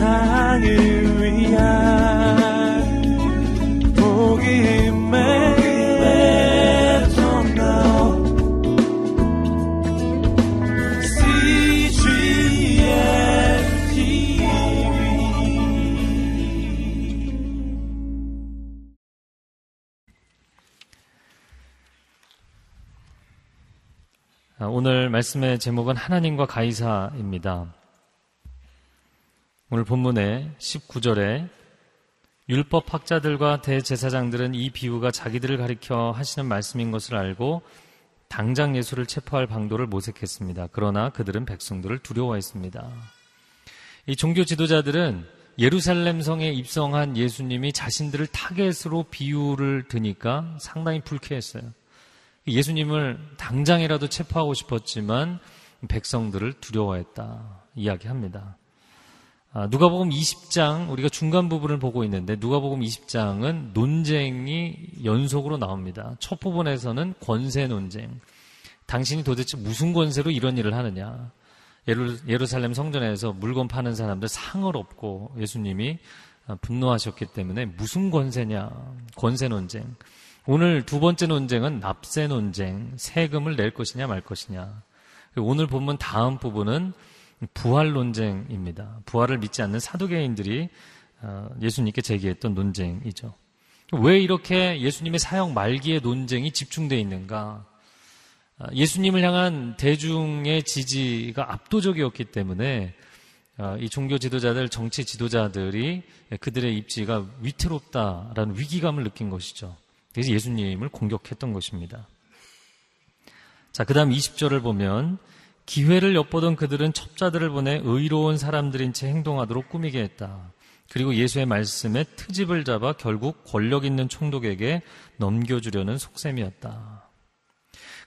세상을 위한 복음의 오늘 말씀의 제목은 하나님과 가이사입니다. 오늘 본문의 19절에 율법 학자들과 대제사장들은 이 비유가 자기들을 가리켜 하시는 말씀인 것을 알고 당장 예수를 체포할 방도를 모색했습니다. 그러나 그들은 백성들을 두려워했습니다. 이 종교 지도자들은 예루살렘 성에 입성한 예수님이 자신들을 타겟으로 비유를 드니까 상당히 불쾌했어요. 예수님을 당장이라도 체포하고 싶었지만 백성들을 두려워했다 이야기합니다. 아, 누가복음 20장 우리가 중간 부분을 보고 있는데 누가복음 20장은 논쟁이 연속으로 나옵니다. 첫 부분에서는 권세 논쟁. 당신이 도대체 무슨 권세로 이런 일을 하느냐? 예루, 살렘 성전에서 물건 파는 사람들 상을 얻고 예수님이 분노하셨기 때문에 무슨 권세냐? 권세 논쟁. 오늘 두 번째 논쟁은 납세 논쟁, 세금을 낼 것이냐 말 것이냐. 오늘 본문 다음 부분은 부활 논쟁입니다. 부활을 믿지 않는 사두개인들이 어, 예수님께 제기했던 논쟁이죠. 왜 이렇게 예수님의 사역 말기의 논쟁이 집중되어 있는가? 어, 예수님을 향한 대중의 지지가 압도적이었기 때문에 어, 이 종교 지도자들, 정치 지도자들이 그들의 입지가 위태롭다라는 위기감을 느낀 것이죠. 그래서 예수님을 공격했던 것입니다. 자, 그 다음 20절을 보면 기회를 엿보던 그들은 첩자들을 보내 의로운 사람들인 채 행동하도록 꾸미게 했다. 그리고 예수의 말씀에 트집을 잡아 결국 권력 있는 총독에게 넘겨주려는 속셈이었다.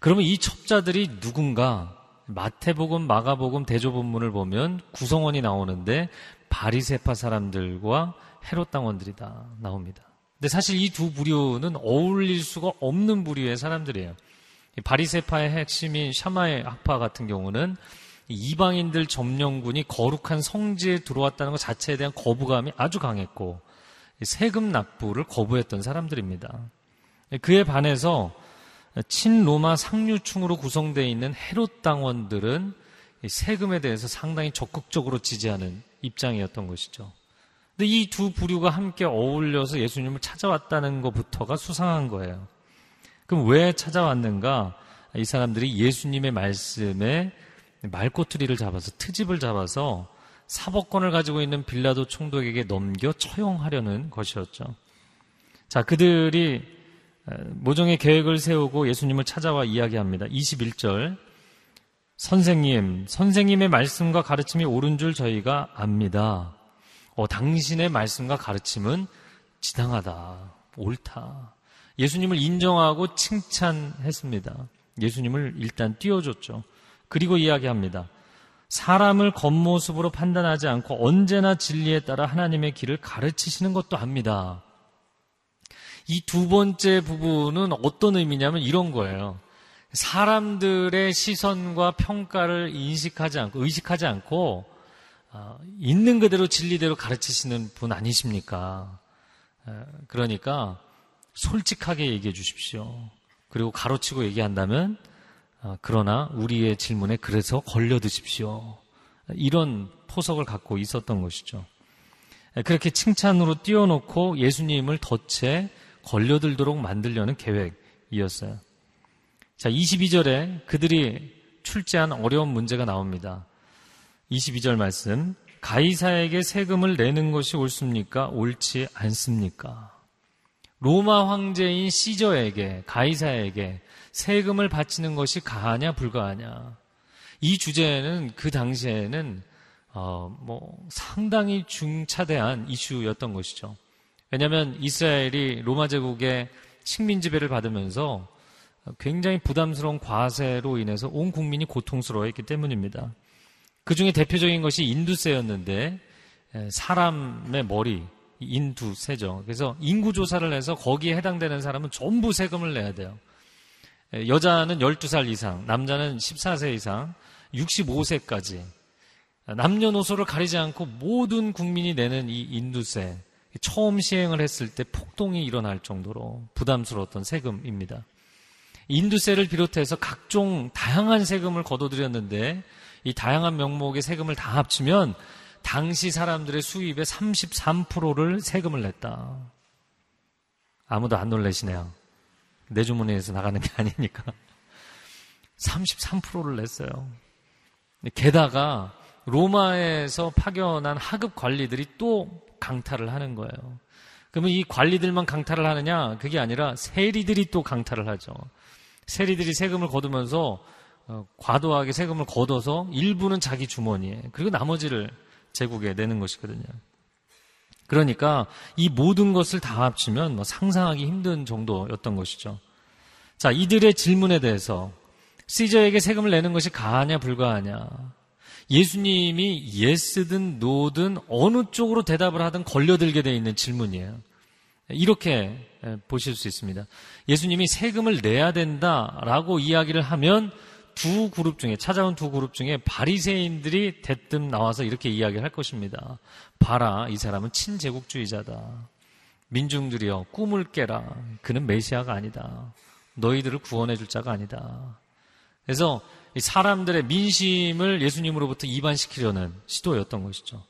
그러면 이 첩자들이 누군가 마태복음, 마가복음, 대조본문을 보면 구성원이 나오는데 바리세파 사람들과 헤롯 당원들이다 나옵니다. 근데 사실 이 두 부류는 어울릴 수가 없는 부류의 사람들이에요. 바리세파의 핵심인 샤마의 학파 같은 경우는 이방인들 점령군이 거룩한 성지에 들어왔다는 것 자체에 대한 거부감이 아주 강했고 세금 납부를 거부했던 사람들입니다. 그에 반해서 친로마 상류층으로 구성되어 있는 헤롯 당원들은 세금에 대해서 상당히 적극적으로 지지하는 입장이었던 것이죠. 근데 이 두 부류가 함께 어울려서 예수님을 찾아왔다는 것부터가 수상한 거예요. 그럼 왜 찾아왔는가? 이 사람들이 예수님의 말씀에 말꼬투리를 잡아서 트집을 잡아서 사법권을 가지고 있는 빌라도 총독에게 넘겨 처형하려는 것이었죠. 자, 그들이 모종의 계획을 세우고 예수님을 찾아와 이야기합니다. 21절. 선생님, 선생님의 말씀과 가르침이 옳은 줄 저희가 압니다. 어, 당신의 말씀과 가르침은 지당하다, 옳다. 예수님을 인정하고 칭찬했습니다. 예수님을 일단 띄워줬죠. 그리고 이야기합니다. 사람을 겉모습으로 판단하지 않고 언제나 진리에 따라 하나님의 길을 가르치시는 것도 합니다. 이 두 번째 부분은 어떤 의미냐면 이런 거예요. 사람들의 시선과 평가를 인식하지 않고, 의식하지 않고, 어, 있는 그대로 진리대로 가르치시는 분 아니십니까? 그러니까 솔직하게 얘기해 주십시오. 그리고 가로치고 얘기한다면 어, 그러나 우리의 질문에 그래서 걸려 드십시오. 이런 포석을 갖고 있었던 것이죠. 그렇게 칭찬으로 띄워놓고 예수님을 덫에 걸려들도록 만들려는 계획이었어요. 자, 22절에 그들이 출제한 어려운 문제가 나옵니다. 22절 말씀. 가이사에게 세금을 내는 것이 옳습니까? 옳지 않습니까? 로마 황제인 시저에게, 가이사에게 세금을 바치는 것이 가하냐, 불가하냐. 이 주제는 그 당시에는, 어, 뭐, 상당히 중차대한 이슈였던 것이죠. 왜냐하면 이스라엘이 로마 제국의 식민 지배를 받으면서 굉장히 부담스러운 과세로 인해서 온 국민이 고통스러워했기 때문입니다. 그 중에 대표적인 것이 인두세였는데 사람의 머리 인두 세죠. 그래서 인구 조사를 해서 거기에 해당되는 사람은 전부 세금을 내야 돼요. 여자는 12살 이상, 남자는 14세 이상, 65세까지. 남녀노소를 가리지 않고 모든 국민이 내는 이 인두세 처음 시행을 했을 때 폭동이 일어날 정도로 부담스러웠던 세금입니다. 인두세를 비롯해서 각종 다양한 세금을 거둬들였는데 이 다양한 명목의 세금을 다 합치면 당시 사람들의 수입의 33%를 세금을 냈다. 아무도 안 놀라시네요. 내 주머니에서 나가는 게 아니니까. 33%를 냈어요. 게다가 로마에서 파견한 하급 관리들이 또 강탈을 하는 거예요. 그러면 이 관리들만 강탈을 하느냐? 그게 아니라 세리들이 또 강탈을 하죠. 세리들이 세금을 거두면서 어, 과도하게 세금을 걷어서 일부는 자기 주머니에 그리고 나머지를 제국에 내는 것이거든요. 그러니까 이 모든 것을 다 합치면 뭐 상상하기 힘든 정도였던 것이죠. 자, 이들의 질문에 대해서 시저에게 세금을 내는 것이 가하냐 불가하냐 예수님이 예스든 노든 어느 쪽으로 대답을 하든 걸려들게 되어 있는 질문이에요. 이렇게 보실 수 있습니다. 예수님이 세금을 내야 된다라고 이야기를 하면 두 그룹 중에 찾아온 두 그룹 중에 바리새인들이 대뜸 나와서 이렇게 이야기를 할 것입니다. 봐라, 이 사람은 친제국주의자다. 민중들이여 꿈을 깨라. 그는 메시아가 아니다. 너희들을 구원해 줄 자가 아니다. 그래서 사람들의 민심을 예수님으로부터 이반시키려는 시도였던 것이죠.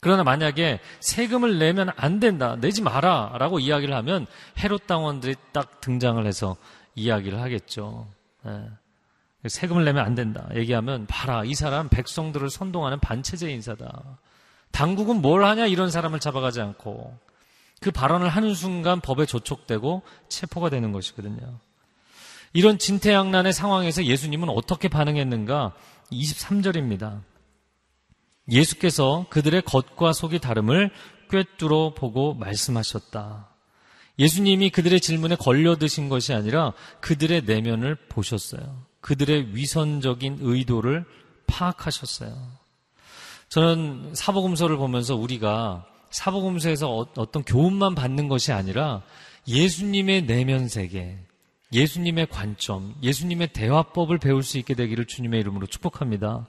그러나 만약에 세금을 내면 안 된다, 내지 마라 라고 이야기를 하면 헤롯 당원들이 딱 등장을 해서 이야기를 하겠죠. 네. 세금을 내면 안 된다. 얘기하면 봐라, 이 사람 백성들을 선동하는 반체제 인사다. 당국은 뭘 하냐 이런 사람을 잡아가지 않고 그 발언을 하는 순간 법에 조촉되고 체포가 되는 것이거든요. 이런 진퇴양난의 상황에서 예수님은 어떻게 반응했는가? 23절입니다. 예수께서 그들의 겉과 속이 다름을 꿰뚫어 보고 말씀하셨다. 예수님이 그들의 질문에 걸려드신 것이 아니라 그들의 내면을 보셨어요. 그들의 위선적인 의도를 파악하셨어요. 저는 사복음서를 보면서 우리가 사복음서에서 어, 어떤 교훈만 받는 것이 아니라 예수님의 내면 세계, 예수님의 관점, 예수님의 대화법을 배울 수 있게 되기를 주님의 이름으로 축복합니다.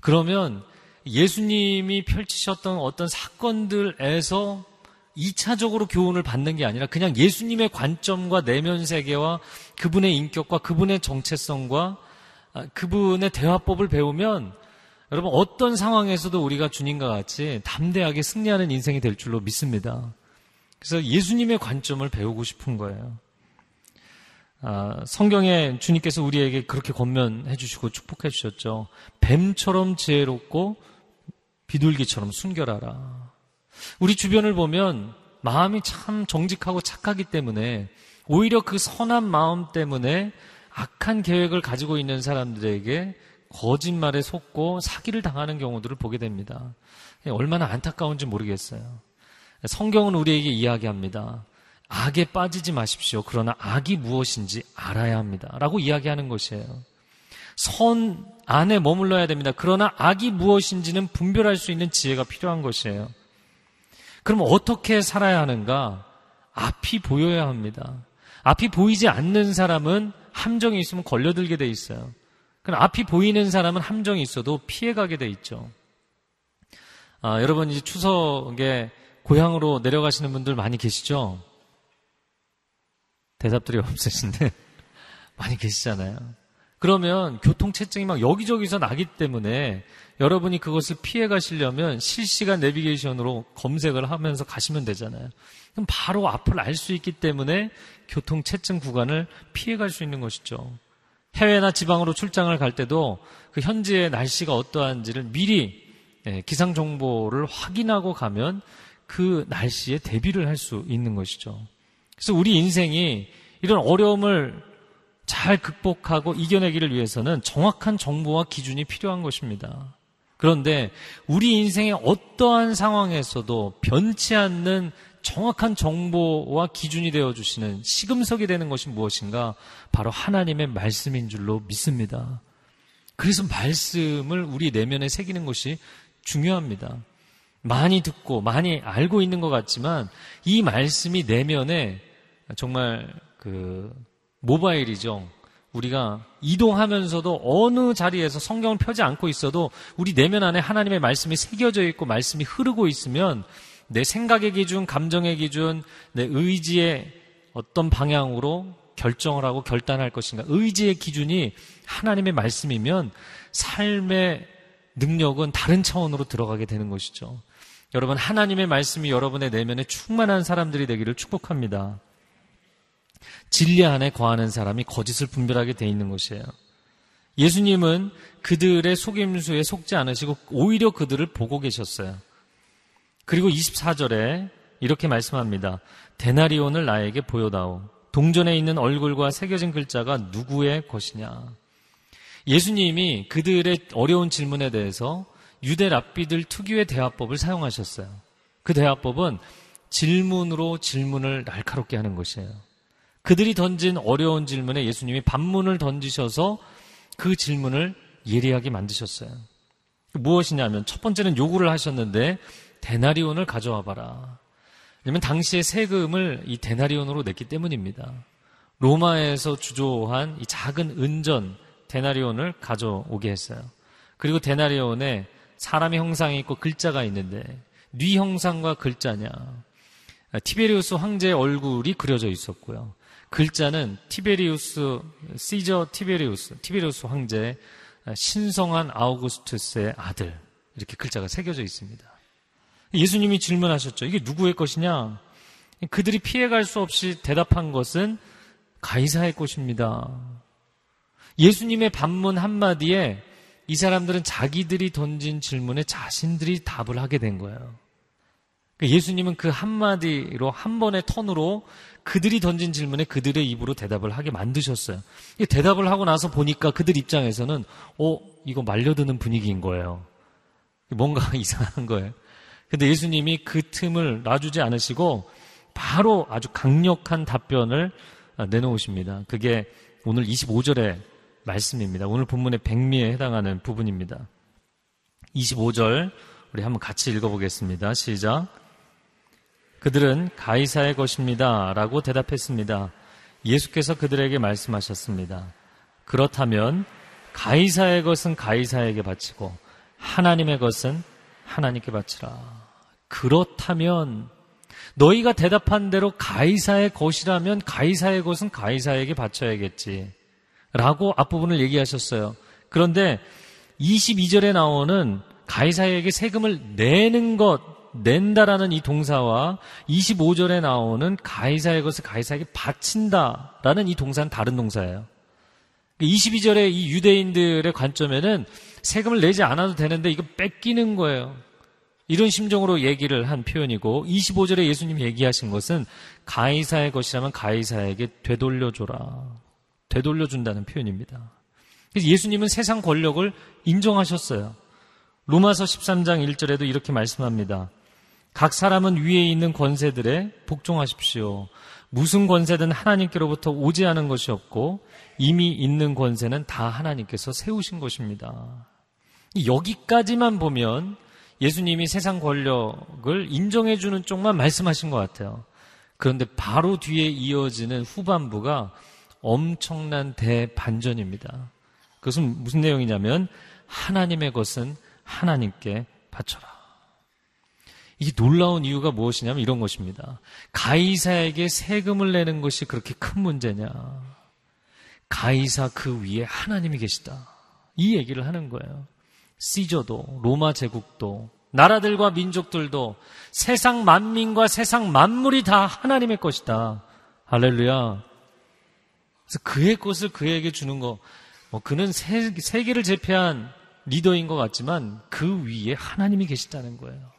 그러면 예수님이 펼치셨던 어떤 사건들에서 2차적으로 교훈을 받는 게 아니라 그냥 예수님의 관점과 내면 세계와 그분의 인격과 그분의 정체성과 아, 그분의 대화법을 배우면 여러분 어떤 상황에서도 우리가 주님과 같이 담대하게 승리하는 인생이 될 줄로 믿습니다. 그래서 예수님의 관점을 배우고 싶은 거예요. 아, 성경에 주님께서 우리에게 그렇게 권면해 주시고 축복해 주셨죠. 뱀처럼 지혜롭고 비둘기처럼 순결하라. 우리 주변을 보면 마음이 참 정직하고 착하기 때문에 오히려 그 선한 마음 때문에 악한 계획을 가지고 있는 사람들에게 거짓말에 속고 사기를 당하는 경우들을 보게 됩니다. 얼마나 안타까운지 모르겠어요. 성경은 우리에게 이야기합니다. 악에 빠지지 마십시오. 그러나 악이 무엇인지 알아야 합니다. 라고 이야기하는 것이에요. 선 안에 머물러야 됩니다. 그러나 악이 무엇인지는 분별할 수 있는 지혜가 필요한 것이에요. 그럼 어떻게 살아야 하는가? 앞이 보여야 합니다. 앞이 보이지 않는 사람은 함정이 있으면 걸려들게 돼 있어요. 그럼 앞이 보이는 사람은 함정이 있어도 피해가게 돼 있죠. 아, 여러분 이제 추석에 고향으로 내려가시는 분들 많이 계시죠? 대답들이 없으신데 많이 계시잖아요. 그러면 교통체증이 막 여기저기서 나기 때문에 여러분이 그것을 피해 가시려면 실시간 내비게이션으로 검색을 하면서 가시면 되잖아요. 그럼 바로 앞을 알 수 있기 때문에 교통체증 구간을 피해 갈 수 있는 것이죠. 해외나 지방으로 출장을 갈 때도 그 현지의 날씨가 어떠한지를 미리 예, 기상 정보를 확인하고 가면 그 날씨에 대비를 할 수 있는 것이죠. 그래서 우리 인생이 이런 어려움을 잘 극복하고 이겨내기를 위해서는 정확한 정보와 기준이 필요한 것입니다. 그런데 우리 인생의 어떠한 상황에서도 변치 않는 정확한 정보와 기준이 되어 주시는 시금석이 되는 것이 무엇인가? 바로 하나님의 말씀인 줄로 믿습니다. 그래서 말씀을 우리 내면에 새기는 것이 중요합니다. 많이 듣고 많이 알고 있는 것 같지만 이 말씀이 내면에 정말 그 모바일이죠. 우리가 이동하면서도 어느 자리에서 성경을 펴지 않고 있어도 우리 내면 안에 하나님의 말씀이 새겨져 있고 말씀이 흐르고 있으면 내 생각의 기준, 감정의 기준, 내 의지의 어떤 방향으로 결정을 하고 결단할 것인가. 의지의 기준이 하나님의 말씀이면 삶의 능력은 다른 차원으로 들어가게 되는 것이죠. 여러분, 하나님의 말씀이 여러분의 내면에 충만한 사람들이 되기를 축복합니다. 진리 안에 거하는 사람이 거짓을 분별하게 돼 있는 것이에요. 예수님은 그들의 속임수에 속지 않으시고 오히려 그들을 보고 계셨어요. 그리고 24절에 이렇게 말씀합니다. 데나리온을 나에게 보여다오. 동전에 있는 얼굴과 새겨진 글자가 누구의 것이냐. 예수님이 그들의 어려운 질문에 대해서 유대 랍비들 특유의 대화법을 사용하셨어요. 그 대화법은 질문으로 질문을 날카롭게 하는 것이에요. 그들이 던진 어려운 질문에 예수님이 반문을 던지셔서 그 질문을 예리하게 만드셨어요. 무엇이냐면 첫 번째는 요구를 하셨는데 데나리온을 가져와 봐라. 왜냐면 당시에 세금을 이 데나리온으로 냈기 때문입니다. 로마에서 주조한 이 작은 은전 데나리온을 가져오게 했어요. 그리고 데나리온에 사람의 형상이 있고 글자가 있는데 뉘 형상과 글자냐 티베리우스 황제의 얼굴이 그려져 있었고요. 글자는 티베리우스 시저 티베리우스 티베리우스 황제 신성한 아우구스투스의 아들 이렇게 글자가 새겨져 있습니다. 예수님이 질문하셨죠. 이게 누구의 것이냐? 그들이 피해갈 수 없이 대답한 것은 가이사의 것입니다. 예수님의 반문 한마디에 이 사람들은 자기들이 던진 질문에 자신들이 답을 하게 된 거예요. 그러니까 예수님은 그 한마디로 한 번의 턴으로 그들이 던진 질문에 그들의 입으로 대답을 하게 만드셨어요. 대답을 하고 나서 보니까 그들 입장에서는 어 이거 말려드는 분위기인 거예요. 뭔가 이상한 거예요. 근데 예수님이 그 틈을 놔주지 않으시고 바로 아주 강력한 답변을 내놓으십니다. 그게 오늘 25절의 말씀입니다. 오늘 본문의 백미에 해당하는 부분입니다. 25절 우리 한번 같이 읽어보겠습니다. 시작. 그들은 가이사의 것입니다. 라고 대답했습니다. 예수께서 그들에게 말씀하셨습니다. 그렇다면 가이사의 것은 가이사에게 바치고 하나님의 것은 하나님께 바치라. 그렇다면 너희가 대답한 대로 가이사의 것이라면 가이사의 것은 가이사에게 바쳐야겠지. 라고 앞부분을 얘기하셨어요. 그런데 22절에 나오는 가이사에게 세금을 내는 것, 낸다라는 이 동사와 25절에 나오는 가이사의 것을 가이사에게 바친다라는 이 동사는 다른 동사예요. 22절에 이 유대인들의 관점에는 세금을 내지 않아도 되는데 이거 뺏기는 거예요. 이런 심정으로 얘기를 한 표현이고 25절에 예수님이 얘기하신 것은 가이사의 것이라면 가이사에게 되돌려줘라. 되돌려준다는 표현입니다. 그래서 예수님은 세상 권력을 인정하셨어요. 로마서 13장 1절에도 이렇게 말씀합니다. 각 사람은 위에 있는 권세들에 복종하십시오. 무슨 권세든 하나님께로부터 오지 않은 것이 없고 이미 있는 권세는 다 하나님께서 세우신 것입니다. 여기까지만 보면 예수님이 세상 권력을 인정해주는 쪽만 말씀하신 것 같아요. 그런데 바로 뒤에 이어지는 후반부가 엄청난 대반전입니다. 그것은 무슨 내용이냐면 하나님의 것은 하나님께 바쳐라. 이게 놀라운 이유가 무엇이냐면 이런 것입니다. 가이사에게 세금을 내는 것이 그렇게 큰 문제냐. 가이사 그 위에 하나님이 계시다. 이 얘기를 하는 거예요. 시저도, 로마 제국도, 나라들과 민족들도 세상 만민과 세상 만물이 다 하나님의 것이다. 할렐루야. 그래서 그의 것을 그에게 주는 거, 뭐 그는 세, 세계를 제패한 리더인 것 같지만 그 위에 하나님이 계시다는 거예요.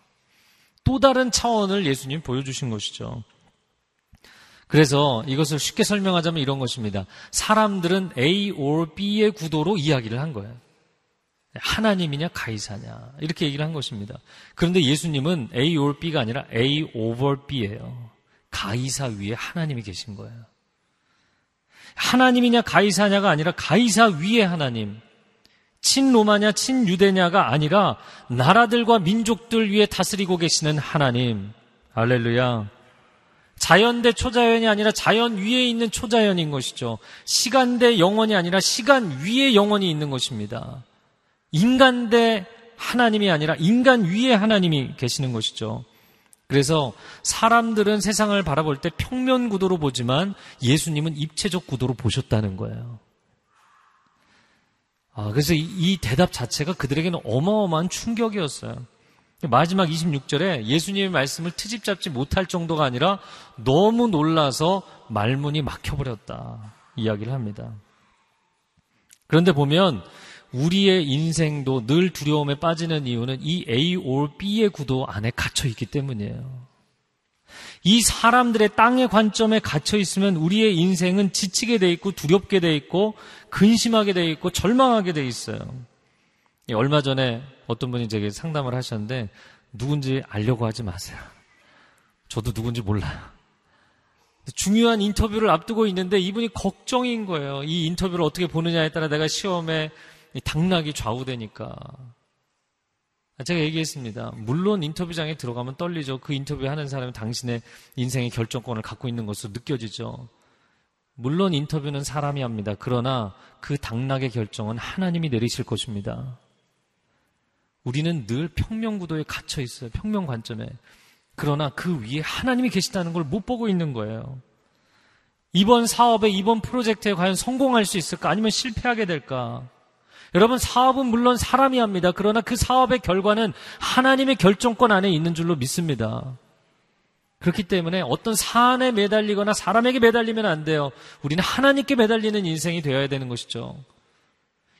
또 다른 차원을 예수님 보여주신 것이죠. 그래서 이것을 쉽게 설명하자면 이런 것입니다. 사람들은 A or B의 구도로 이야기를 한 거예요. 하나님이냐 가이사냐 이렇게 얘기를 한 것입니다. 그런데 예수님은 A or B가 아니라 A over B예요. 가이사 위에 하나님이 계신 거예요. 하나님이냐 가이사냐가 아니라 가이사 위에 하나님. 친로마냐 친유대냐가 아니라 나라들과 민족들 위에 다스리고 계시는 하나님. 알렐루야. 자연 대 초자연이 아니라 자연 위에 있는 초자연인 것이죠. 시간 대 영원이 아니라 시간 위에 영원이 있는 것입니다. 인간 대 하나님이 아니라 인간 위에 하나님이 계시는 것이죠. 그래서 사람들은 세상을 바라볼 때 평면 구도로 보지만 예수님은 입체적 구도로 보셨다는 거예요. 아, 그래서 이, 이 대답 자체가 그들에게는 어마어마한 충격이었어요. 마지막 26절에 예수님의 말씀을 트집 잡지 못할 정도가 아니라 너무 놀라서 말문이 막혀버렸다. 이야기를 합니다. 그런데 보면 우리의 인생도 늘 두려움에 빠지는 이유는 이 A or B의 구도 안에 갇혀 있기 때문이에요. 이 사람들의 땅의 관점에 갇혀 있으면 우리의 인생은 지치게 돼 있고 두렵게 돼 있고 근심하게 돼 있고 절망하게 돼 있어요. 얼마 전에 어떤 분이 제게 상담을 하셨는데 누군지 알려고 하지 마세요. 저도 누군지 몰라요. 중요한 인터뷰를 앞두고 있는데 이분이 걱정인 거예요. 이 인터뷰를 어떻게 보느냐에 따라 내가 시험에 당락이 좌우되니까. 제가 얘기했습니다. 물론 인터뷰장에 들어가면 떨리죠. 그 인터뷰 하는 사람이 당신의 인생의 결정권을 갖고 있는 것으로 느껴지죠. 물론 인터뷰는 사람이 합니다. 그러나 그 당락의 결정은 하나님이 내리실 것입니다. 우리는 늘 평면구도에 갇혀 있어요. 평면 관점에. 그러나 그 위에 하나님이 계시다는 걸 못 보고 있는 거예요. 이번 사업에, 이번 프로젝트에 과연 성공할 수 있을까? 아니면 실패하게 될까? 여러분, 사업은 물론 사람이 합니다. 그러나 그 사업의 결과는 하나님의 결정권 안에 있는 줄로 믿습니다. 그렇기 때문에 어떤 사안에 매달리거나 사람에게 매달리면 안 돼요. 우리는 하나님께 매달리는 인생이 되어야 되는 것이죠.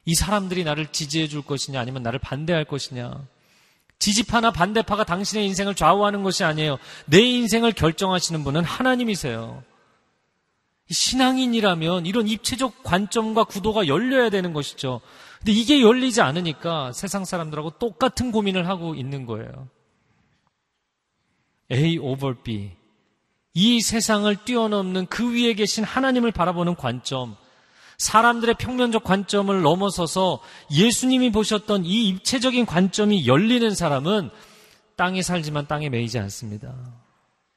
이 사람들이 나를 지지해 줄 것이냐 아니면 나를 반대할 것이냐. 지지파나 반대파가 당신의 인생을 좌우하는 것이 아니에요. 내 인생을 결정하시는 분은 하나님이세요. 신앙인이라면 이런 입체적 관점과 구도가 열려야 되는 것이죠. 근데 이게 열리지 않으니까 세상 사람들하고 똑같은 고민을 하고 있는 거예요. A over B. 이 세상을 뛰어넘는 그 위에 계신 하나님을 바라보는 관점, 사람들의 평면적 관점을 넘어서서 예수님이 보셨던 이 입체적인 관점이 열리는 사람은 땅에 살지만 땅에 매이지 않습니다.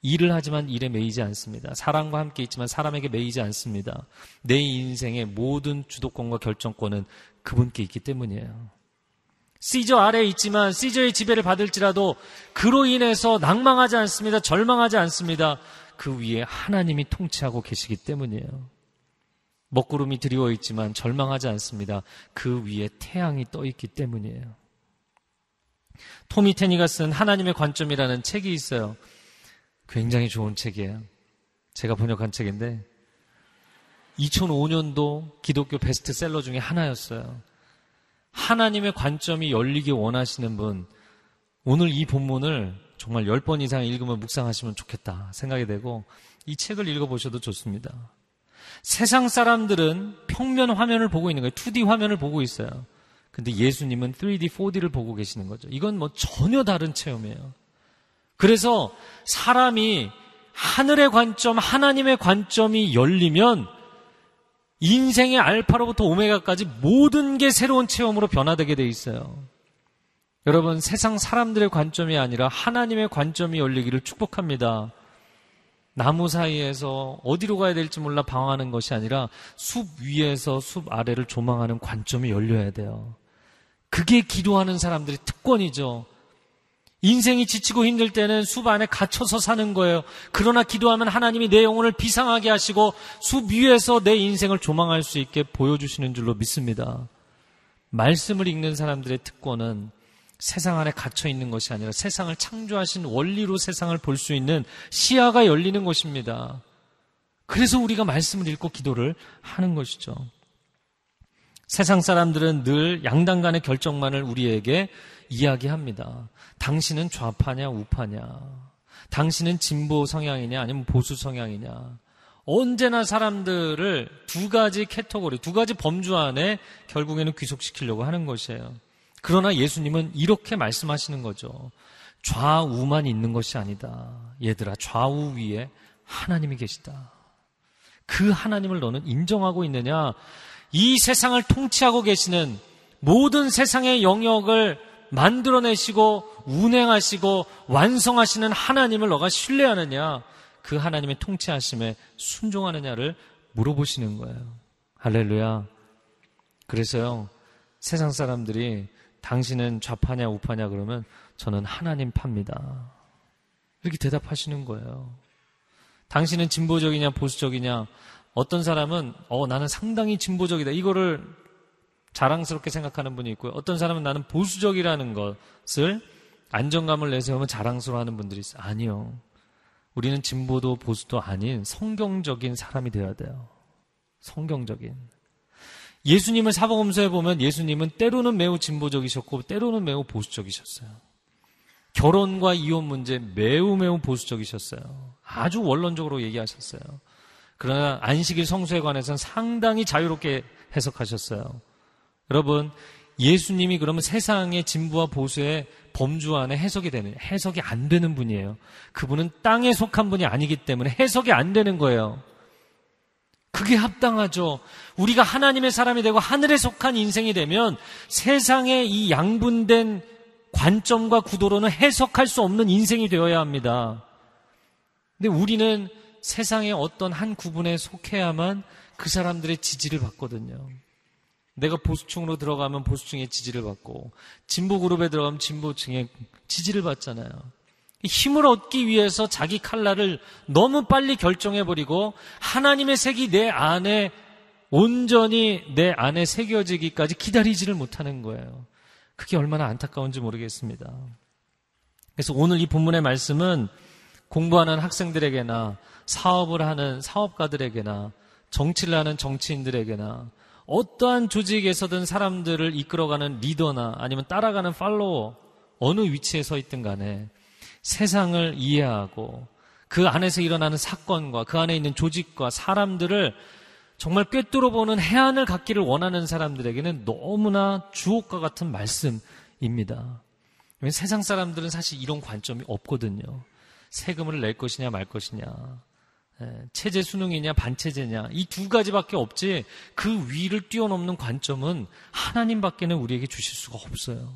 일을 하지만 일에 매이지 않습니다. 사람과 함께 있지만 사람에게 매이지 않습니다. 내 인생의 모든 주도권과 결정권은 그분께 있기 때문이에요. 시저 아래에 있지만 시저의 지배를 받을지라도 그로 인해서 낭망하지 않습니다. 절망하지 않습니다. 그 위에 하나님이 통치하고 계시기 때문이에요. 먹구름이 드리워 있지만 절망하지 않습니다. 그 위에 태양이 떠 있기 때문이에요. 토미 테니가 쓴 하나님의 관점이라는 책이 있어요. 굉장히 좋은 책이에요. 제가 번역한 책인데 2005년도 기독교 베스트셀러 중에 하나였어요. 하나님의 관점이 열리기 원하시는 분, 오늘 이 본문을 정말 10번 이상 읽으면 묵상하시면 좋겠다 생각이 되고 이 책을 읽어보셔도 좋습니다. 세상 사람들은 평면 화면을 보고 있는 거예요. 2D 화면을 보고 있어요. 근데 예수님은 3D, 4D를 보고 계시는 거죠. 이건 뭐 전혀 다른 체험이에요. 그래서 사람이 하늘의 관점, 하나님의 관점이 열리면 인생의 알파로부터 오메가까지 모든 게 새로운 체험으로 변화되게 돼 있어요. 여러분, 세상 사람들의 관점이 아니라 하나님의 관점이 열리기를 축복합니다. 나무 사이에서 어디로 가야 될지 몰라 방황하는 것이 아니라 숲 위에서 숲 아래를 조망하는 관점이 열려야 돼요. 그게 기도하는 사람들의 특권이죠. 인생이 지치고 힘들 때는 숲 안에 갇혀서 사는 거예요. 그러나 기도하면 하나님이 내 영혼을 비상하게 하시고 숲 위에서 내 인생을 조망할 수 있게 보여주시는 줄로 믿습니다. 말씀을 읽는 사람들의 특권은 세상 안에 갇혀 있는 것이 아니라 세상을 창조하신 원리로 세상을 볼 수 있는 시야가 열리는 것입니다. 그래서 우리가 말씀을 읽고 기도를 하는 것이죠. 세상 사람들은 늘 양당 간의 결정만을 우리에게 이야기합니다. 당신은 좌파냐 우파냐? 당신은 진보 성향이냐 아니면 보수 성향이냐? 언제나 사람들을 두 가지 캐터고리, 두 가지 범주 안에 결국에는 귀속시키려고 하는 것이에요. 그러나 예수님은 이렇게 말씀하시는 거죠. 좌우만 있는 것이 아니다. 얘들아, 좌우 위에 하나님이 계시다. 그 하나님을 너는 인정하고 있느냐? 이 세상을 통치하고 계시는 모든 세상의 영역을 만들어내시고 운행하시고 완성하시는 하나님을 너가 신뢰하느냐? 그 하나님의 통치하심에 순종하느냐를 물어보시는 거예요. 할렐루야. 그래서요, 세상 사람들이 당신은 좌파냐 우파냐 그러면 저는 하나님 팝니다. 이렇게 대답하시는 거예요. 당신은 진보적이냐 보수적이냐 어떤 사람은 어 나는 상당히 진보적이다 이거를 자랑스럽게 생각하는 분이 있고요. 어떤 사람은 나는 보수적이라는 것을 안정감을 내세우면 자랑스러워하는 분들이 있어요. 아니요. 우리는 진보도 보수도 아닌 성경적인 사람이 되어야 돼요. 성경적인. 예수님을 사복음서에 보면 예수님은 때로는 매우 진보적이셨고 때로는 매우 보수적이셨어요. 결혼과 이혼 문제 매우 매우 보수적이셨어요. 아주 원론적으로 얘기하셨어요. 그러나 안식일 성수에 관해서는 상당히 자유롭게 해석하셨어요. 여러분, 예수님이 그러면 세상의 진부와 보수의 범주 안에 해석이 되는, 해석이 안 되는 분이에요. 그분은 땅에 속한 분이 아니기 때문에 해석이 안 되는 거예요. 그게 합당하죠. 우리가 하나님의 사람이 되고 하늘에 속한 인생이 되면 세상의 이 양분된 관점과 구도로는 해석할 수 없는 인생이 되어야 합니다. 근데 우리는 세상의 어떤 한 구분에 속해야만 그 사람들의 지지를 받거든요. 내가 보수층으로 들어가면 보수층의 지지를 받고 진보 그룹에 들어가면 진보층의 지지를 받잖아요. 힘을 얻기 위해서 자기 칼날을 너무 빨리 결정해버리고 하나님의 색이 내 안에 온전히 내 안에 새겨지기까지 기다리지를 못하는 거예요. 그게 얼마나 안타까운지 모르겠습니다. 그래서 오늘 이 본문의 말씀은 공부하는 학생들에게나 사업을 하는 사업가들에게나 정치를 하는 정치인들에게나 어떠한 조직에서든 사람들을 이끌어가는 리더나 아니면 따라가는 팔로워 어느 위치에 서 있든 간에 세상을 이해하고 그 안에서 일어나는 사건과 그 안에 있는 조직과 사람들을 정말 꿰뚫어 보는 해안을 갖기를 원하는 사람들에게는 너무나 주옥과 같은 말씀입니다. 세상 사람들은 사실 이런 관점이 없거든요. 세금을 낼 것이냐 말 것이냐, 예, 체제 수능이냐 반체제냐 이 두 가지밖에 없지 그 위를 뛰어넘는 관점은 하나님밖에는 우리에게 주실 수가 없어요.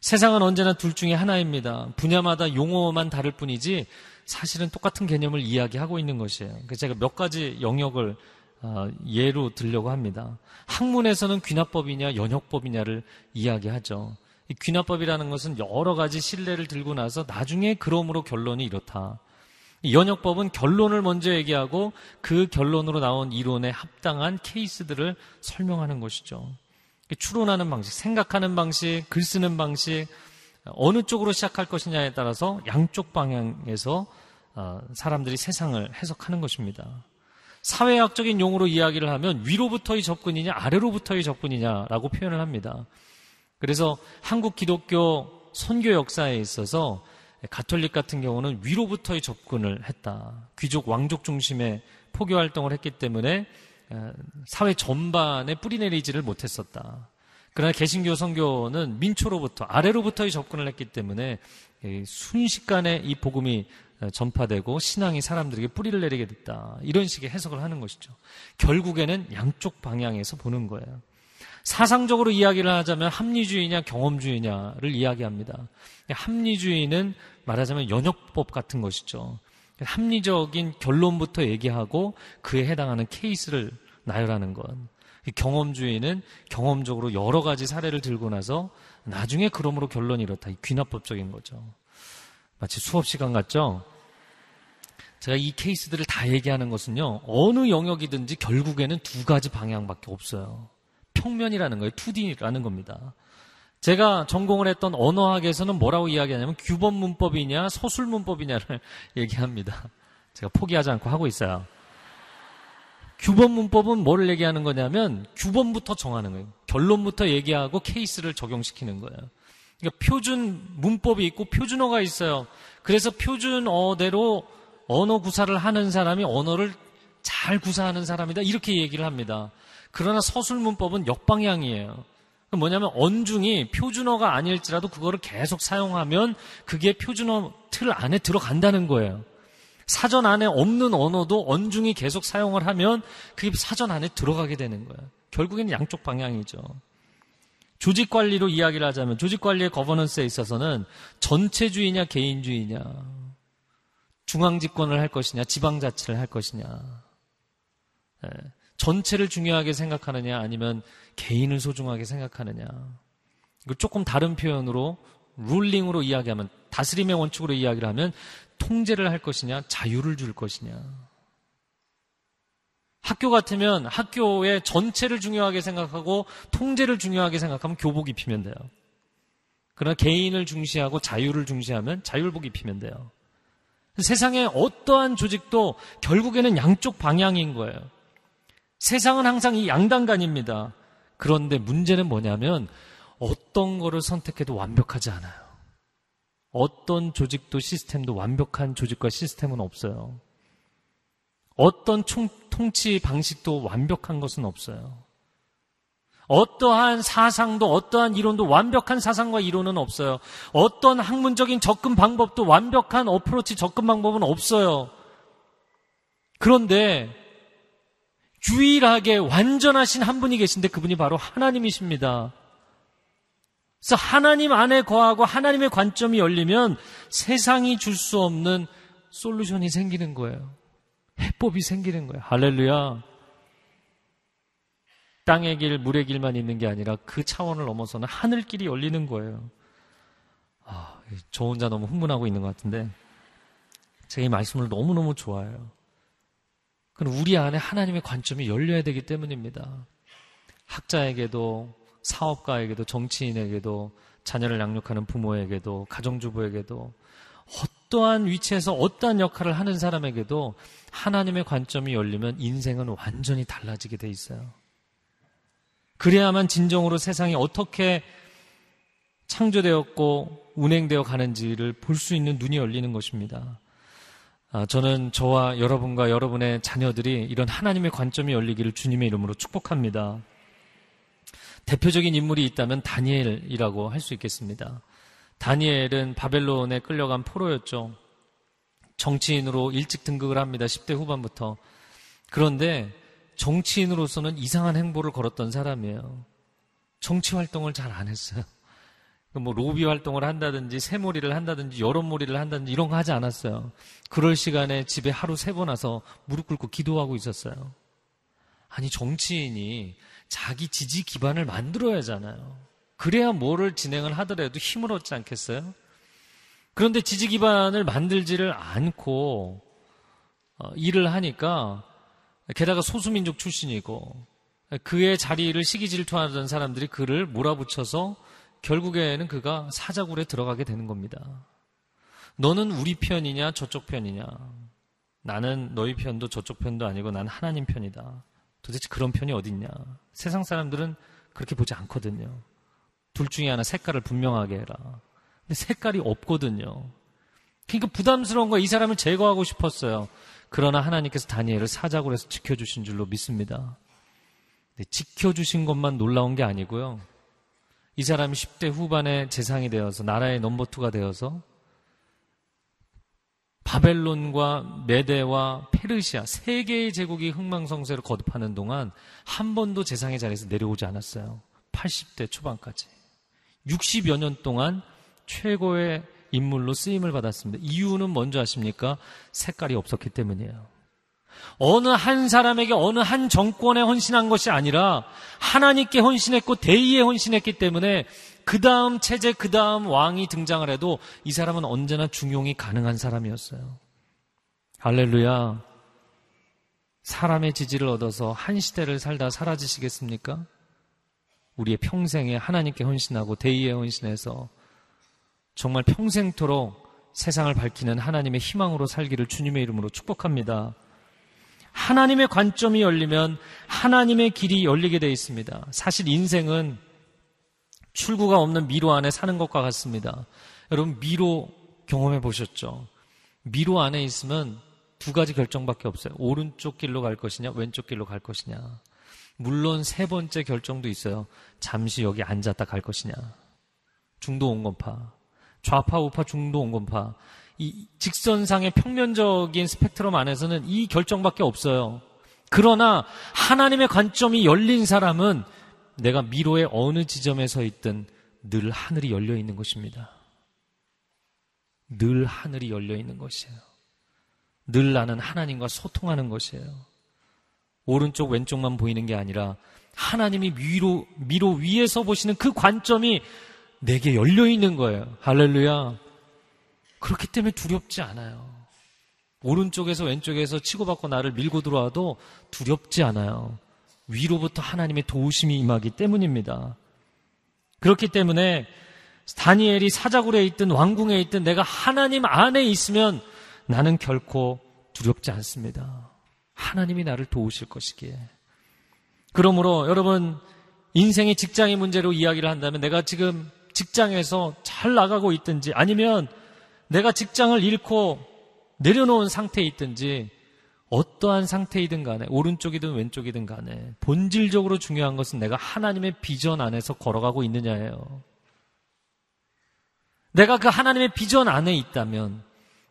세상은 언제나 둘 중에 하나입니다. 분야마다 용어만 다를 뿐이지 사실은 똑같은 개념을 이야기하고 있는 것이에요. 그래서 제가 몇 가지 영역을 어, 예로 들려고 합니다. 학문에서는 귀납법이냐 연역법이냐를 이야기하죠. 이 귀납법이라는 것은 여러 가지 신뢰를 들고 나서 나중에 그러므로 결론이 이렇다. 연역법은 결론을 먼저 얘기하고 그 결론으로 나온 이론에 합당한 케이스들을 설명하는 것이죠. 추론하는 방식, 생각하는 방식, 글 쓰는 방식, 어느 쪽으로 시작할 것이냐에 따라서 양쪽 방향에서 어, 사람들이 세상을 해석하는 것입니다. 사회학적인 용어로 이야기를 하면 위로부터의 접근이냐 아래로부터의 접근이냐라고 표현을 합니다. 그래서 한국 기독교 선교 역사에 있어서 가톨릭 같은 경우는 위로부터의 접근을 했다. 귀족 왕족 중심의 포교 활동을 했기 때문에 어, 사회 전반에 뿌리내리지를 못했었다. 그러나 개신교 성교는 민초로부터 아래로부터의 접근을 했기 때문에 순식간에 이 복음이 어, 전파되고 신앙이 사람들에게 뿌리를 내리게 됐다. 이런 식의 해석을 하는 것이죠. 결국에는 양쪽 방향에서 보는 거예요. 사상적으로 이야기를 하자면 합리주의냐 경험주의냐를 이야기합니다. 합리주의는 말하자면 연역법 같은 것이죠. 합리적인 결론부터 얘기하고 그에 해당하는 케이스를 나열하는 것. 경험주의는 경험적으로 여러 가지 사례를 들고 나서 나중에 그러므로 결론이 이렇다. 귀납법적인 거죠. 마치 수업 시간 같죠? 제가 이 케이스들을 다 얘기하는 것은요, 어느 영역이든지 결국에는 두 가지 방향밖에 없어요. 평면이라는 거예요. 2D라는 겁니다. 제가 전공을 했던 언어학에서는 뭐라고 이야기하냐면 규범 문법이냐 서술 문법이냐를 얘기합니다. 제가 포기하지 않고 하고 있어요. 규범 문법은 뭐를 얘기하는 거냐면 규범부터 정하는 거예요. 결론부터 얘기하고 케이스를 적용시키는 거예요. 그러니까 표준 문법이 있고 표준어가 있어요. 그래서 표준어대로 언어 구사를 하는 사람이 언어를 잘 구사하는 사람이다. 이렇게 얘기를 합니다. 그러나 서술 문법은 역방향이에요. 뭐냐면 언중이 표준어가 아닐지라도 그거를 계속 사용하면 그게 표준어 틀 안에 들어간다는 거예요. 사전 안에 없는 언어도 언중이 계속 사용을 하면 그게 사전 안에 들어가게 되는 거예요. 결국에는 양쪽 방향이죠. 조직 관리로 이야기를 하자면 조직 관리의 거버넌스에 있어서는 전체주의냐 개인주의냐 중앙 집권을 할 것이냐, 지방 자치를 할 것이냐. 예, 전체를 중요하게 생각하느냐, 아니면 개인을 소중하게 생각하느냐. 이거 조금 다른 표현으로 룰링으로 이야기하면 다스림의 원칙으로 이야기를 하면 통제를 할 것이냐, 자유를 줄 것이냐. 학교 같으면 학교의 전체를 중요하게 생각하고 통제를 중요하게 생각하면 교복 입히면 돼요. 그러나 개인을 중시하고 자유를 중시하면 자율복 입히면 돼요. 세상에 어떠한 조직도 결국에는 양쪽 방향인 거예요. 세상은 항상 이 양단간입니다. 그런데 문제는 뭐냐면 어떤 거를 선택해도 완벽하지 않아요. 어떤 조직도 시스템도 완벽한 조직과 시스템은 없어요. 어떤 총, 통치 방식도 완벽한 것은 없어요. 어떠한 사상도 어떠한 이론도 완벽한 사상과 이론은 없어요. 어떤 학문적인 접근 방법도 완벽한 어프로치 접근 방법은 없어요. 그런데 유일하게 완전하신 한 분이 계신데 그분이 바로 하나님이십니다. 그래서 하나님 안에 거하고 하나님의 관점이 열리면 세상이 줄 수 없는 솔루션이 생기는 거예요. 해법이 생기는 거예요. 할렐루야. 땅의 길, 물의 길만 있는 게 아니라 그 차원을 넘어서는 하늘길이 열리는 거예요. 아, 저 혼자 너무 흥분하고 있는 것 같은데 제가 이 말씀을 너무너무 좋아해요. 그건 우리 안에 하나님의 관점이 열려야 되기 때문입니다. 학자에게도 사업가에게도 정치인에게도 자녀를 양육하는 부모에게도 가정주부에게도 어떠한 위치에서 어떠한 역할을 하는 사람에게도 하나님의 관점이 열리면 인생은 완전히 달라지게 돼 있어요. 그래야만 진정으로 세상이 어떻게 창조되었고 운행되어 가는지를 볼 수 있는 눈이 열리는 것입니다. 아, 저는 저와 여러분과 여러분의 자녀들이 이런 하나님의 관점이 열리기를 주님의 이름으로 축복합니다. 대표적인 인물이 있다면 다니엘이라고 할 수 있겠습니다. 다니엘은 바벨론에 끌려간 포로였죠. 정치인으로 일찍 등극을 합니다. 10대 후반부터. 그런데 정치인으로서는 이상한 행보를 걸었던 사람이에요. 정치 활동을 잘 안 했어요. 뭐 로비 활동을 한다든지 새몰이를 한다든지 여론몰이를 한다든지 이런 거 하지 않았어요. 그럴 시간에 집에 하루 세 번 와서 무릎 꿇고 기도하고 있었어요. 아니 정치인이 자기 지지 기반을 만들어야 하잖아요. 그래야 뭐를 진행을 하더라도 힘을 얻지 않겠어요? 그런데 지지 기반을 만들지를 않고 어, 일을 하니까 게다가 소수민족 출신이고 그의 자리를 시기 질투하던 사람들이 그를 몰아붙여서 결국에는 그가 사자굴에 들어가게 되는 겁니다. 너는 우리 편이냐 저쪽 편이냐 나는 너희 편도 저쪽 편도 아니고 난 하나님 편이다. 도대체 그런 편이 어딨냐? 세상 사람들은 그렇게 보지 않거든요. 둘 중에 하나 색깔을 분명하게 해라. 근데 색깔이 없거든요. 그러니까 부담스러운 거 이 사람을 제거하고 싶었어요. 그러나 하나님께서 다니엘을 사자굴에서 지켜주신 줄로 믿습니다. 지켜주신 것만 놀라운 게 아니고요. 이 사람이 10대 후반에 재상이 되어서 나라의 넘버투가 되어서 바벨론과 메데와 페르시아 세 개의 제국이 흥망성쇠를 거듭하는 동안 한 번도 재상의 자리에서 내려오지 않았어요. 80대 초반까지. 60여 년 동안 최고의 인물로 쓰임을 받았습니다. 이유는 뭔지 아십니까? 색깔이 없었기 때문이에요. 어느 한 사람에게 어느 한 정권에 헌신한 것이 아니라 하나님께 헌신했고 대의에 헌신했기 때문에 그 다음 체제, 그 다음 왕이 등장을 해도 이 사람은 언제나 중용이 가능한 사람이었어요. 할렐루야. 사람의 지지를 얻어서 한 시대를 살다 사라지시겠습니까? 우리의 평생에 하나님께 헌신하고 대의에 헌신해서 정말 평생토록 세상을 밝히는 하나님의 희망으로 살기를 주님의 이름으로 축복합니다. 하나님의 관점이 열리면 하나님의 길이 열리게 되어 있습니다. 사실 인생은 출구가 없는 미로 안에 사는 것과 같습니다. 여러분, 미로 경험해 보셨죠? 미로 안에 있으면 두 가지 결정밖에 없어요. 오른쪽 길로 갈 것이냐, 왼쪽 길로 갈 것이냐. 물론 세 번째 결정도 있어요. 잠시 여기 앉았다 갈 것이냐. 중도 온건파. 좌파, 우파, 중도 온건파. 이 직선상의 평면적인 스펙트럼 안에서는 이 결정밖에 없어요. 그러나 하나님의 관점이 열린 사람은 내가 미로의 어느 지점에 서 있든 늘 하늘이 열려 있는 것입니다. 늘 하늘이 열려 있는 것이에요. 늘 나는 하나님과 소통하는 것이에요. 오른쪽 왼쪽만 보이는 게 아니라 하나님이 위로 위로 위에서 보시는 그 관점이 내게 열려 있는 거예요. 할렐루야. 그렇기 때문에 두렵지 않아요. 오른쪽에서 왼쪽에서 치고받고 나를 밀고 들어와도 두렵지 않아요. 위로부터 하나님의 도우심이 임하기 때문입니다. 그렇기 때문에 다니엘이 사자굴에 있든 왕궁에 있든 내가 하나님 안에 있으면 나는 결코 두렵지 않습니다. 하나님이 나를 도우실 것이기에. 그러므로 여러분 인생의 직장의 문제로 이야기를 한다면 내가 지금 직장에서 잘 나가고 있든지 아니면 내가 직장을 잃고 내려놓은 상태에 있든지 어떠한 상태이든 간에 오른쪽이든 왼쪽이든 간에 본질적으로 중요한 것은 내가 하나님의 비전 안에서 걸어가고 있느냐예요. 내가 그 하나님의 비전 안에 있다면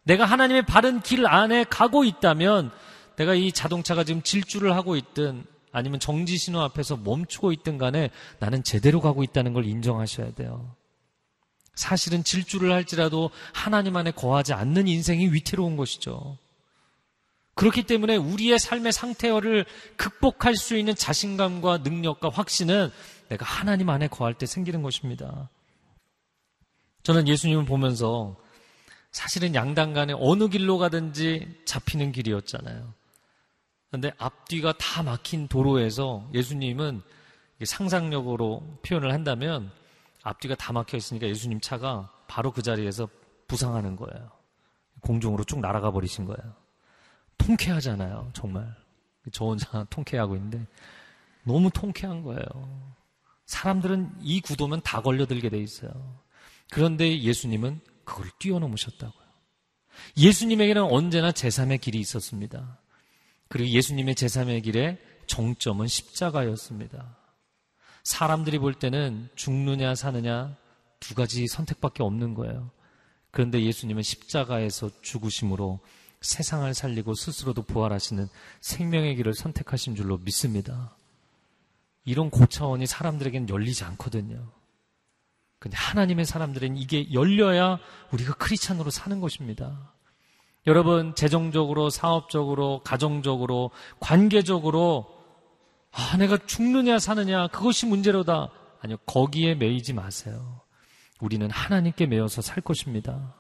내가 하나님의 바른 길 안에 가고 있다면 내가 이 자동차가 지금 질주를 하고 있든 아니면 정지 신호 앞에서 멈추고 있든 간에 나는 제대로 가고 있다는 걸 인정하셔야 돼요. 사실은 질주를 할지라도 하나님 안에 거하지 않는 인생이 위태로운 것이죠. 그렇기 때문에 우리의 삶의 상태를 극복할 수 있는 자신감과 능력과 확신은 내가 하나님 안에 거할 때 생기는 것입니다. 저는 예수님을 보면서 사실은 양당 간에 어느 길로 가든지 잡히는 길이었잖아요. 그런데 앞뒤가 다 막힌 도로에서 예수님은 상상력으로 표현을 한다면 앞뒤가 다 막혀 있으니까 예수님 차가 바로 그 자리에서 부상하는 거예요. 공중으로 쭉 날아가 버리신 거예요. 통쾌하잖아요, 정말. 저 혼자 통쾌하고 있는데 너무 통쾌한 거예요. 사람들은 이 구도면 다 걸려들게 돼 있어요. 그런데 예수님은 그걸 뛰어넘으셨다고요. 예수님에게는 언제나 제3의 길이 있었습니다. 그리고 예수님의 제3의 길의 정점은 십자가였습니다. 사람들이 볼 때는 죽느냐 사느냐 두 가지 선택밖에 없는 거예요. 그런데 예수님은 십자가에서 죽으심으로 세상을 살리고 스스로도 부활하시는 생명의 길을 선택하신 줄로 믿습니다. 이런 고차원이 사람들에게는 열리지 않거든요. 근데 하나님의 사람들은 이게 열려야 우리가 크리스찬으로 사는 것입니다. 여러분 재정적으로, 사업적으로, 가정적으로, 관계적으로 아, 내가 죽느냐 사느냐 그것이 문제로다. 아니요, 거기에 매이지 마세요. 우리는 하나님께 매여서 살 것입니다.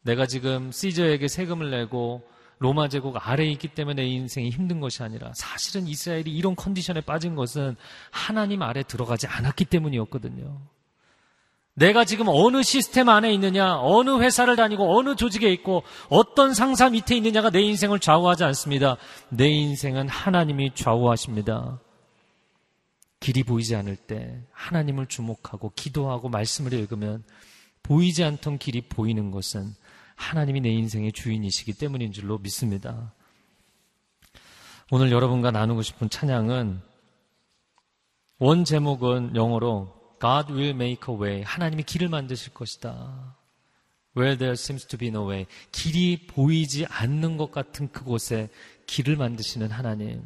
내가 지금 시저에게 세금을 내고 로마 제국 아래에 있기 때문에 내 인생이 힘든 것이 아니라 사실은 이스라엘이 이런 컨디션에 빠진 것은 하나님 아래 들어가지 않았기 때문이었거든요. 내가 지금 어느 시스템 안에 있느냐, 어느 회사를 다니고 어느 조직에 있고 어떤 상사 밑에 있느냐가 내 인생을 좌우하지 않습니다. 내 인생은 하나님이 좌우하십니다. 길이 보이지 않을 때 하나님을 주목하고 기도하고 말씀을 읽으면 보이지 않던 길이 보이는 것은 하나님이 내 인생의 주인이시기 때문인 줄로 믿습니다. 오늘 여러분과 나누고 싶은 찬양은 원 제목은 영어로 God will make a way. 하나님이 길을 만드실 것이다. Where there seems to be no way. 길이 보이지 않는 것 같은 그곳에 길을 만드시는 하나님.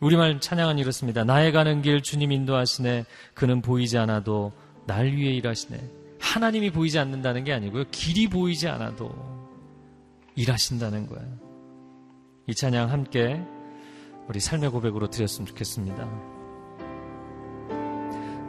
우리말 찬양은 이렇습니다. 나의 가는 길 주님 인도하시네. 그는 보이지 않아도 날 위해 일하시네. 하나님이 보이지 않는다는 게 아니고요. 길이 보이지 않아도 일하신다는 거예요. 이 찬양 함께 우리 삶의 고백으로 드렸으면 좋겠습니다.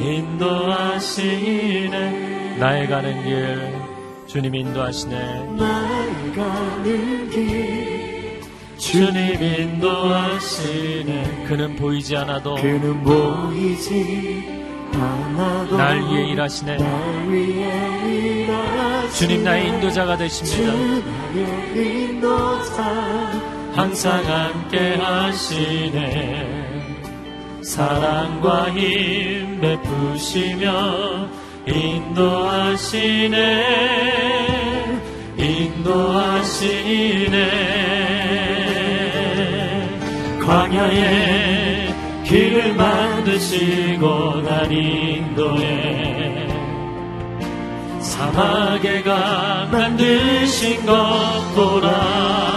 인도하시네. 나의 가는 길 주님 인도하시네. 나의 가는 길 주님 인도하시네. 그는 보이지 않아도 그는 보이지 않아도 날 위해 일하시네. 날 위해 일하시네. 주님 나의 인도자가 되십니다. 주 나의 인도자. 항상 함께 하시네 사랑과 힘 베푸시며 인도하시네 인도하시네. 광야에 길을 만드시고 날 인도해 사막에 가 만드신 것 보라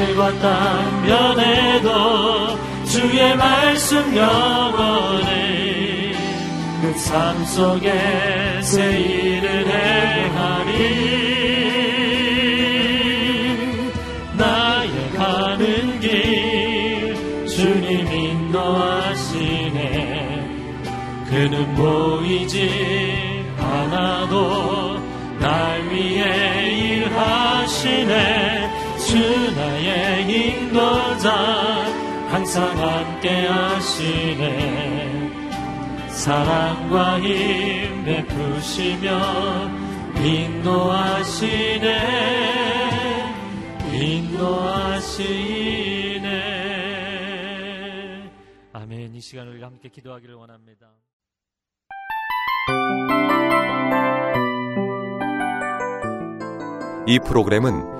하늘과 땅 면에도 주의 말씀 영원해 그삶 속에 새 일을 행하리. 나의 가는 길 주님 인도하시네. 그는 보이지 않아도 날 위해 일하시네 주 나의 인도자 항상 함께 하시네 사랑과 힘 베푸시며 인도하시네 인도하시네 아멘. 이 시간을 함께 기도하기를 원합니다. 이 프로그램은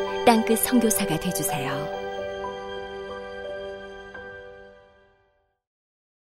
땅끝 성교사가 되주세요